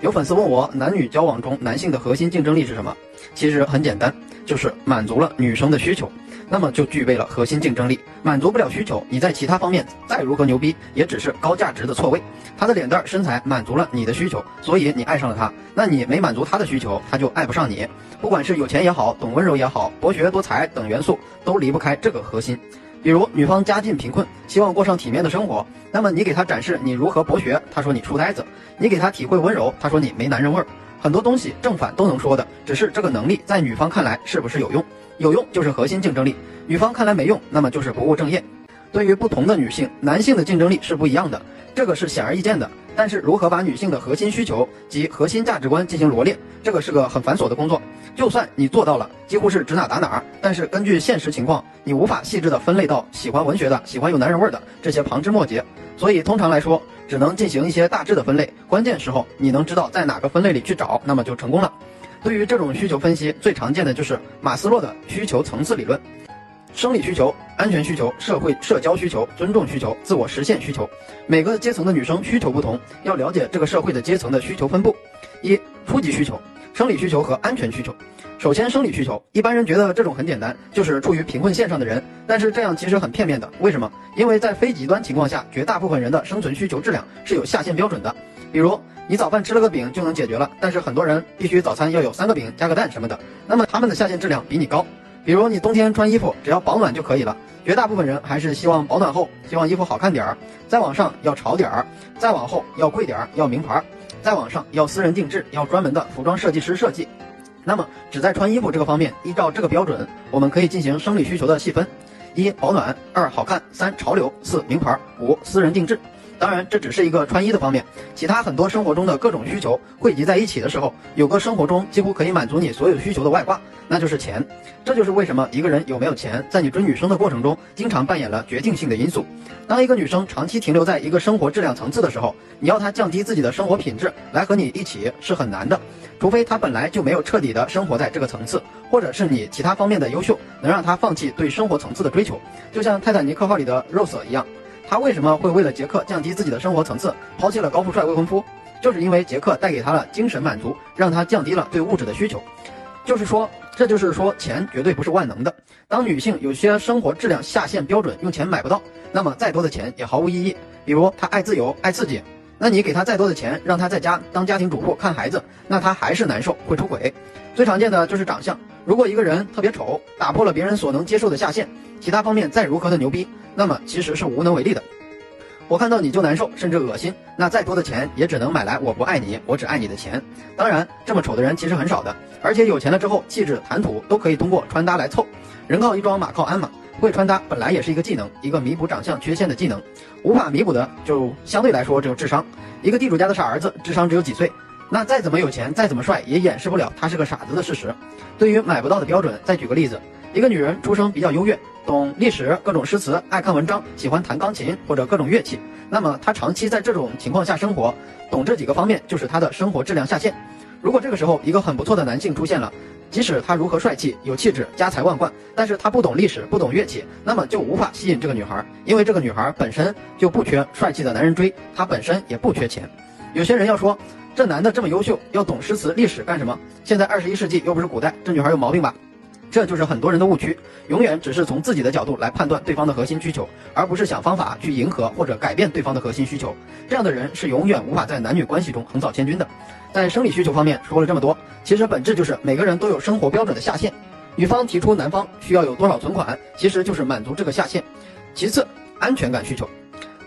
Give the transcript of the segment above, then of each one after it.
有粉丝问我，男女交往中男性的核心竞争力是什么？其实很简单，就是满足了女生的需求，那么就具备了核心竞争力。满足不了需求，你在其他方面再如何牛逼，也只是高价值的错位。他的脸蛋身材满足了你的需求，所以你爱上了他。那你没满足他的需求，他就爱不上你。不管是有钱也好，懂温柔也好，博学多才等元素都离不开这个核心。比如女方家境贫困，希望过上体面的生活，那么你给她展示你如何博学，她说你书呆子；你给她体会温柔，她说你没男人味儿。很多东西正反都能说的，只是这个能力在女方看来是不是有用？有用就是核心竞争力，女方看来没用，那么就是不务正业。对于不同的女性，男性的竞争力是不一样的，这个是显而易见的。但是如何把女性的核心需求及核心价值观进行罗列，这个是个很繁琐的工作。就算你做到了，几乎是指哪打哪，但是根据现实情况，你无法细致的分类到喜欢文学的、喜欢有男人味儿的这些旁枝末节。所以通常来说，只能进行一些大致的分类。关键时候你能知道在哪个分类里去找，那么就成功了。对于这种需求分析，最常见的就是马斯洛的需求层次理论。生理需求、安全需求、社会社交需求、尊重需求、自我实现需求，每个阶层的女生需求不同，要了解这个社会的阶层的需求分布。一、初级需求，生理需求和安全需求。首先，生理需求，一般人觉得这种很简单，就是处于贫困线上的人，但是这样其实很片面的。为什么？因为在非极端情况下，绝大部分人的生存需求质量是有下限标准的。比如，你早饭吃了个饼就能解决了，但是很多人必须早餐要有三个饼加个蛋什么的，那么他们的下限质量比你高。比如你冬天穿衣服，只要保暖就可以了。绝大部分人还是希望保暖后，希望衣服好看点儿，再往上要潮点儿，再往后要贵点儿，要名牌，再往上要私人定制，要专门的服装设计师设计。那么只在穿衣服这个方面，依照这个标准，我们可以进行生理需求的细分：一保暖，二好看，三潮流，四名牌，五私人定制。当然，这只是一个穿衣的方面，其他很多生活中的各种需求汇集在一起的时候，有个生活中几乎可以满足你所有需求的外挂，那就是钱。这就是为什么一个人有没有钱，在你追女生的过程中，经常扮演了决定性的因素。当一个女生长期停留在一个生活质量层次的时候，你要她降低自己的生活品质来和你一起是很难的，除非她本来就没有彻底的生活在这个层次，或者是你其他方面的优秀，能让她放弃对生活层次的追求，就像泰坦尼克号里的 Rose 一样。他为什么会为了杰克降低自己的生活层次，抛弃了高富帅未婚夫？就是因为杰克带给他了精神满足，让他降低了对物质的需求。就是说，这就是说，钱绝对不是万能的。当女性有些生活质量下限标准用钱买不到，那么再多的钱也毫无意义。比如她爱自由、爱刺激，那你给她再多的钱，让她在家当家庭主妇看孩子，那她还是难受，会出轨。最常见的就是长相，如果一个人特别丑，打破了别人所能接受的下限，其他方面再如何的牛逼。那么其实是无能为力的，我看到你就难受，甚至恶心。那再多的钱也只能买来我不爱你，我只爱你的钱。当然，这么丑的人其实很少的，而且有钱了之后，气质、谈吐都可以通过穿搭来凑。人靠衣装，马靠鞍嘛，会穿搭本来也是一个技能，一个弥补长相缺陷的技能。无法弥补的就相对来说只有智商。一个地主家的傻儿子，智商只有几岁，那再怎么有钱，再怎么帅，也掩饰不了他是个傻子的事实。对于买不到的标准，再举个例子。一个女人出生比较优越，懂历史、各种诗词，爱看文章，喜欢弹钢琴或者各种乐器。那么她长期在这种情况下生活，懂这几个方面就是她的生活质量下限。如果这个时候一个很不错的男性出现了，即使他如何帅气、有气质、家财万贯，但是他不懂历史、不懂乐器，那么就无法吸引这个女孩，因为这个女孩本身就不缺帅气的男人追，她本身也不缺钱。有些人要说，这男的这么优秀，要懂诗词历史干什么？现在二十一世纪又不是古代，这女孩有毛病吧？这就是很多人的误区，永远只是从自己的角度来判断对方的核心需求，而不是想方法去迎合或者改变对方的核心需求。这样的人是永远无法在男女关系中横扫千军的。在生理需求方面说了这么多，其实本质就是每个人都有生活标准的下限。女方提出男方需要有多少存款，其实就是满足这个下限。其次，安全感需求。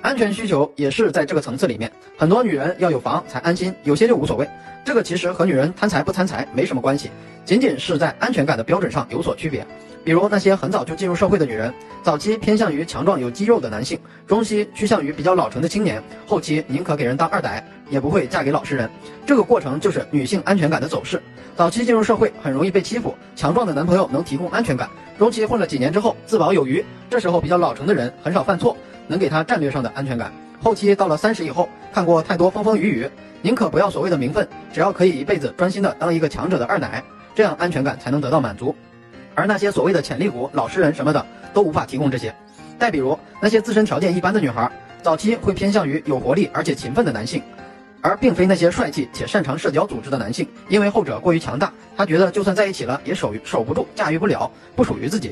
安全需求也是在这个层次里面，很多女人要有房才安心，有些就无所谓。这个其实和女人贪财不贪财没什么关系，仅仅是在安全感的标准上有所区别。比如那些很早就进入社会的女人，早期偏向于强壮有肌肉的男性，中期趋向于比较老成的青年，后期宁可给人当二代，也不会嫁给老实人。这个过程就是女性安全感的走势。早期进入社会很容易被欺负，强壮的男朋友能提供安全感。中期混了几年之后自保有余，这时候比较老成的人很少犯错。能给他战略上的安全感。后期到了三十以后，看过太多风风雨雨，宁可不要所谓的名分，只要可以一辈子专心的当一个强者的二奶，这样安全感才能得到满足。而那些所谓的潜力股、老实人什么的，都无法提供这些。再比如那些自身条件一般的女孩，早期会偏向于有活力而且勤奋的男性，而并非那些帅气且擅长社交组织的男性，因为后者过于强大，他觉得就算在一起了也守守不住，驾驭不了，不属于自己。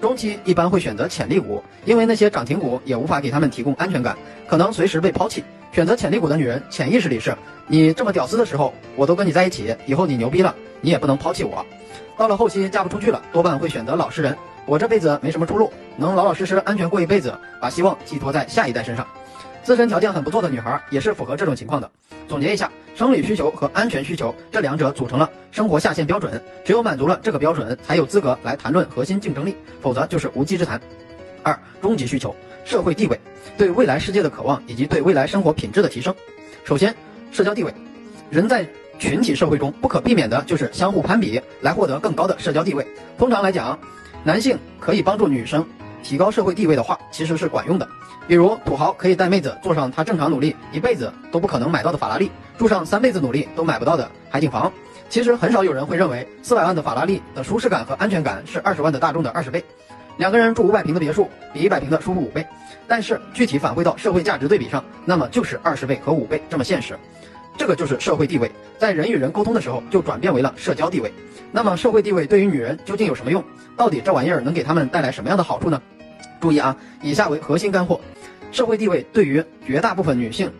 中期一般会选择潜力股，因为那些涨停股也无法给他们提供安全感，可能随时被抛弃。选择潜力股的女人，潜意识里是你这么屌丝的时候，我都跟你在一起，以后你牛逼了，你也不能抛弃我。到了后期嫁不出去了，多半会选择老实人，我这辈子没什么出路，能老老实实安全过一辈子，把希望寄托在下一代身上。自身条件很不错的女孩也是符合这种情况的。总结一下，生理需求和安全需求这两者组成了生活下限标准，只有满足了这个标准，才有资格来谈论核心竞争力，否则就是无稽之谈。二、终极需求，社会地位，对未来世界的渴望以及对未来生活品质的提升。首先，社交地位，人在群体社会中不可避免的就是相互攀比，来获得更高的社交地位。通常来讲，男性可以帮助女生提高社会地位的话，其实是管用的。比如土豪可以带妹子坐上他正常努力一辈子都不可能买到的法拉利，住上三辈子努力都买不到的海景房。其实很少有人会认为四百万的法拉利的舒适感和安全感是二十万的大众的二十倍，两个人住五百平的别墅比一百平的舒服五倍。但是具体返回到社会价值对比上，那么就是二十倍和五倍这么现实。这个就是社会地位，在人与人沟通的时候就转变为了社交地位。那么社会地位对于女人究竟有什么用？到底这玩意儿能给他们带来什么样的好处呢？注意啊，以下为核心干货。社会地位对于绝大部分女性，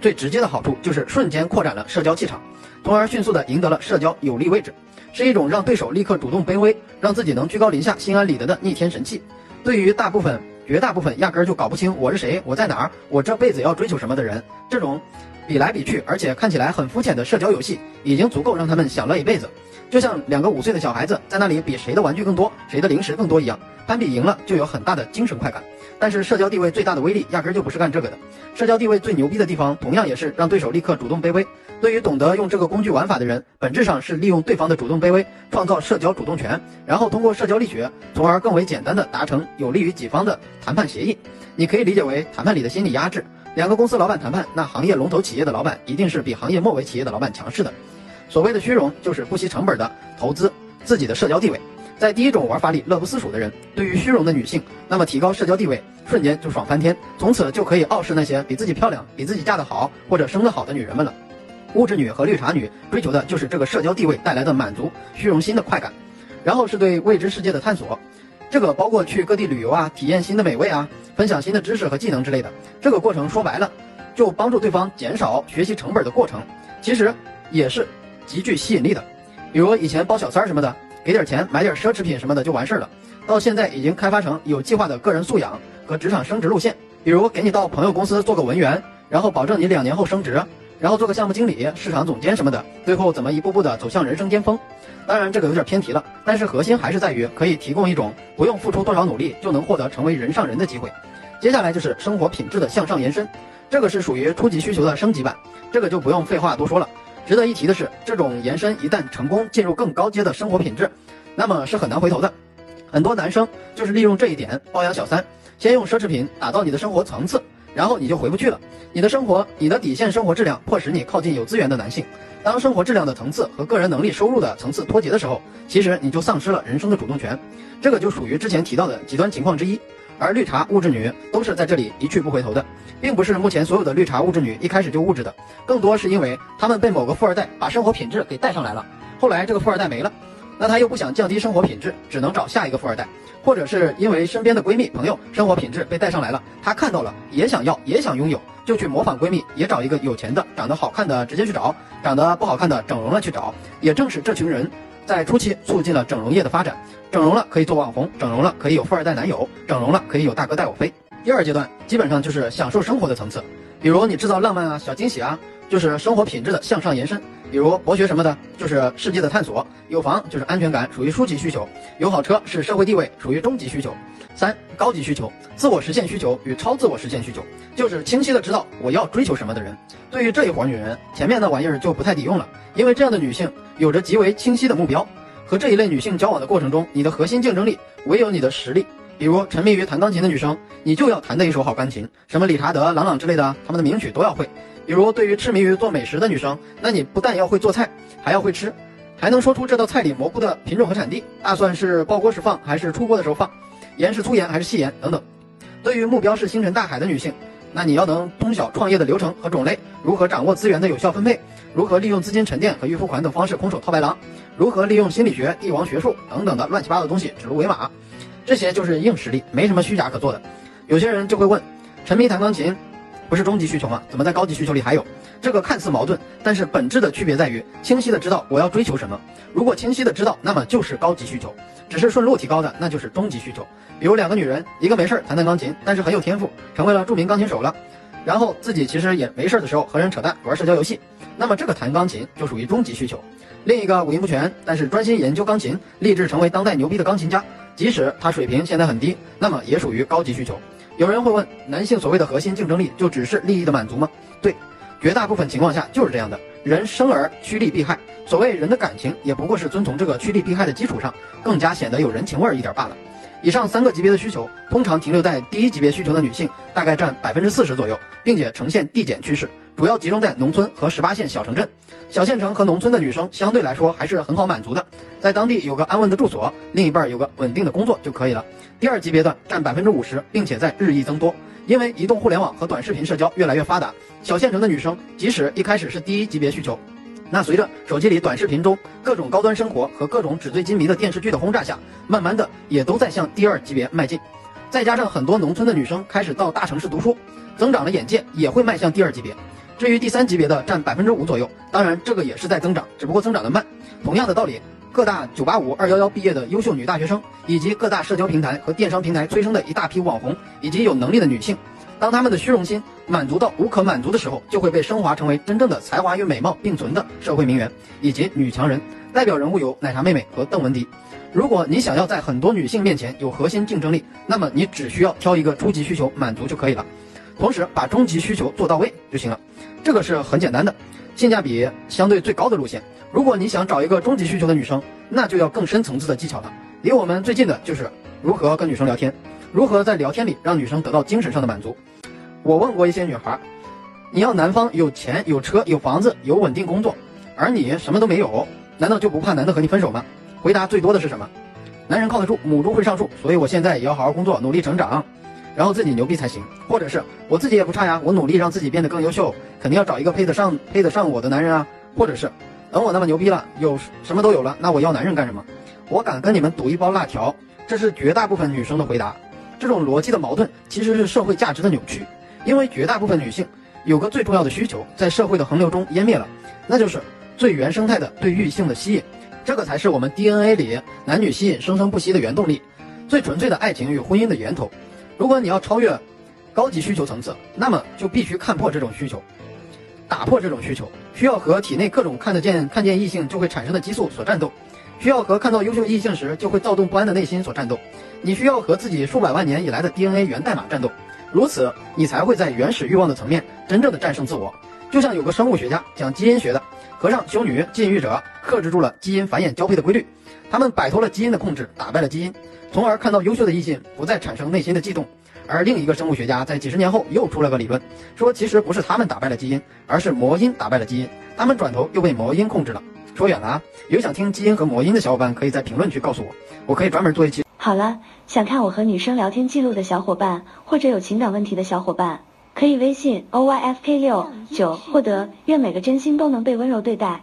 最直接的好处就是瞬间扩展了社交气场，从而迅速的赢得了社交有利位置，是一种让对手立刻主动卑微，让自己能居高临下、心安理得的逆天神器。对于大部分、绝大部分压根儿就搞不清我是谁、我在哪儿、我这辈子要追求什么的人，这种比来比去，而且看起来很肤浅的社交游戏，已经足够让他们享乐一辈子。就像两个五岁的小孩子在那里比谁的玩具更多，谁的零食更多一样，攀比赢了就有很大的精神快感。但是社交地位最大的威力，压根就不是干这个的。社交地位最牛逼的地方，同样也是让对手立刻主动卑微。对于懂得用这个工具玩法的人，本质上是利用对方的主动卑微，创造社交主动权，然后通过社交力学，从而更为简单的达成有利于己方的谈判协议。你可以理解为谈判里的心理压制。两个公司老板谈判，那行业龙头企业的老板一定是比行业末尾企业的老板强势的。所谓的虚荣，就是不惜成本的投资自己的社交地位。在第一种玩法里乐不思蜀的人，对于虚荣的女性，那么提高社交地位，瞬间就爽翻天，从此就可以傲视那些比自己漂亮、比自己嫁得好或者生得好的女人们了。物质女和绿茶女追求的就是这个社交地位带来的满足虚荣心的快感，然后是对未知世界的探索，这个包括去各地旅游啊，体验新的美味啊，分享新的知识和技能之类的。这个过程说白了，就帮助对方减少学习成本的过程，其实也是极具吸引力的。比如以前包小三儿什么的。给点钱买点奢侈品什么的就完事儿了，到现在已经开发成有计划的个人素养和职场升职路线，比如给你到朋友公司做个文员，然后保证你两年后升职，然后做个项目经理、市场总监什么的，最后怎么一步步的走向人生巅峰。当然这个有点偏题了，但是核心还是在于可以提供一种不用付出多少努力就能获得成为人上人的机会。接下来就是生活品质的向上延伸，这个是属于初级需求的升级版，这个就不用废话多说了。值得一提的是，这种延伸一旦成功进入更高阶的生活品质，那么是很难回头的。很多男生就是利用这一点包养小三，先用奢侈品打造你的生活层次，然后你就回不去了。你的生活，你的底线生活质量，迫使你靠近有资源的男性。当生活质量的层次和个人能力、收入的层次脱节的时候，其实你就丧失了人生的主动权。这个就属于之前提到的极端情况之一。而绿茶物质女都是在这里一去不回头的。并不是目前所有的绿茶物质女一开始就物质的，更多是因为她们被某个富二代把生活品质给带上来了。后来这个富二代没了，那她又不想降低生活品质，只能找下一个富二代，或者是因为身边的闺蜜朋友生活品质被带上来了，她看到了也想要也想拥有，就去模仿闺蜜，也找一个有钱的、长得好看的直接去找，长得不好看的整容了去找。也正是这群人在初期促进了整容业的发展，整容了可以做网红，整容了可以有富二代男友，整容了可以有大哥带我飞。第二阶段基本上就是享受生活的层次，比如你制造浪漫啊、小惊喜啊，就是生活品质的向上延伸；比如博学什么的，就是世界的探索；有房就是安全感，属于初级需求；有好车是社会地位，属于中级需求。三高级需求，自我实现需求与超自我实现需求，就是清晰的知道我要追求什么的人。对于这一伙女人，前面那玩意儿就不太抵用了，因为这样的女性有着极为清晰的目标。和这一类女性交往的过程中，你的核心竞争力唯有你的实力。比如沉迷于弹钢琴的女生，你就要弹得一手好钢琴，什么理查德、郎朗之类的，他们的名曲都要会。比如对于痴迷于做美食的女生，那你不但要会做菜，还要会吃，还能说出这道菜里蘑菇的品种和产地，大蒜是爆锅时放还是出锅的时候放，盐是粗盐还是细盐等等。对于目标是星辰大海的女性，那你要能通晓创业的流程和种类，如何掌握资源的有效分配，如何利用资金沉淀和预付款等方式空手套白狼，如何利用心理学、帝王学术等等的乱七八糟的东西指鹿为马，这些就是硬实力，没什么虚假可做的。有些人就会问，沉迷弹钢琴，不是终极需求吗？怎么在高级需求里还有？这个看似矛盾，但是本质的区别在于清晰的知道我要追求什么。如果清晰的知道，那么就是高级需求；只是顺路提高的，那就是终极需求。比如两个女人，一个没事儿弹弹钢琴，但是很有天赋，成为了著名钢琴手了。然后自己其实也没事儿的时候和人扯淡玩社交游戏，那么这个弹钢琴就属于终极需求。另一个五音不全，但是专心研究钢琴，立志成为当代牛逼的钢琴家，即使他水平现在很低，那么也属于高级需求。有人会问，男性所谓的核心竞争力就只是利益的满足吗？对。绝大部分情况下就是这样的，人生而趋利避害。所谓人的感情，也不过是遵从这个趋利避害的基础上，更加显得有人情味一点罢了。以上三个级别的需求，通常停留在第一级别需求的女性，大概占百分之四十左右，并且呈现递减趋势，主要集中在农村和十八线小城镇。小县城和农村的女生相对来说还是很好满足的，在当地有个安稳的住所，另一半有个稳定的工作就可以了。第二级别段占百分之五十，并且在日益增多。因为移动互联网和短视频社交越来越发达，小县城的女生即使一开始是第一级别需求，那随着手机里短视频中各种高端生活和各种纸醉金迷的电视剧的轰炸下，慢慢的也都在向第二级别迈进。再加上很多农村的女生开始到大城市读书，增长了眼界，也会迈向第二级别。至于第三级别的占百分之五左右，当然这个也是在增长，只不过增长的慢。同样的道理。各大九八五、二幺幺毕业的优秀女大学生，以及各大社交平台和电商平台催生的一大批网红以及有能力的女性，当她们的虚荣心满足到无可满足的时候，就会被升华成为真正的才华与美貌并存的社会名媛以及女强人。代表人物有奶茶妹妹和邓文迪。如果你想要在很多女性面前有核心竞争力，那么你只需要挑一个初级需求满足就可以了，同时把终极需求做到位就行了。这个是很简单的，性价比相对最高的路线。如果你想找一个终极需求的女生，那就要更深层次的技巧了。离我们最近的就是如何跟女生聊天，如何在聊天里让女生得到精神上的满足。我问过一些女孩，你要男方有钱、有车、有房子、有稳定工作，而你什么都没有，难道就不怕男的和你分手吗？回答最多的是什么？男人靠得住，母猪会上树，所以我现在也要好好工作，努力成长，然后自己牛逼才行。或者是我自己也不差呀，我努力让自己变得更优秀，肯定要找一个配得上、配得上我的男人啊。或者是。等我那么牛逼了，有什么都有了，那我要男人干什么？我敢跟你们赌一包辣条，这是绝大部分女生的回答。这种逻辑的矛盾其实是社会价值的扭曲，因为绝大部分女性有个最重要的需求，在社会的洪流中湮灭了，那就是最原生态的对异性的吸引，这个才是我们 DNA 里男女吸引生生不息的原动力，最纯粹的爱情与婚姻的源头。如果你要超越高级需求层次，那么就必须看破这种需求。打破这种需求，需要和体内各种看得见、看见异性就会产生的激素所战斗，需要和看到优秀异性时就会躁动不安的内心所战斗。你需要和自己数百万年以来的 DNA 源代码战斗，如此你才会在原始欲望的层面真正的战胜自我。就像有个生物学家讲基因学的，和尚、修女、禁欲者克制住了基因繁衍交配的规律，他们摆脱了基因的控制，打败了基因，从而看到优秀的异性不再产生内心的悸动。而另一个生物学家在几十年后又出了个理论，说其实不是他们打败了基因，而是魔音打败了基因，他们转头又被魔音控制了。说远了啊，有想听基因和魔音的小伙伴可以在评论区告诉我，我可以专门做一期。好了，想看我和女生聊天记录的小伙伴，或者有情感问题的小伙伴，可以微信 o y f k 六九获得。愿每个真心都能被温柔对待。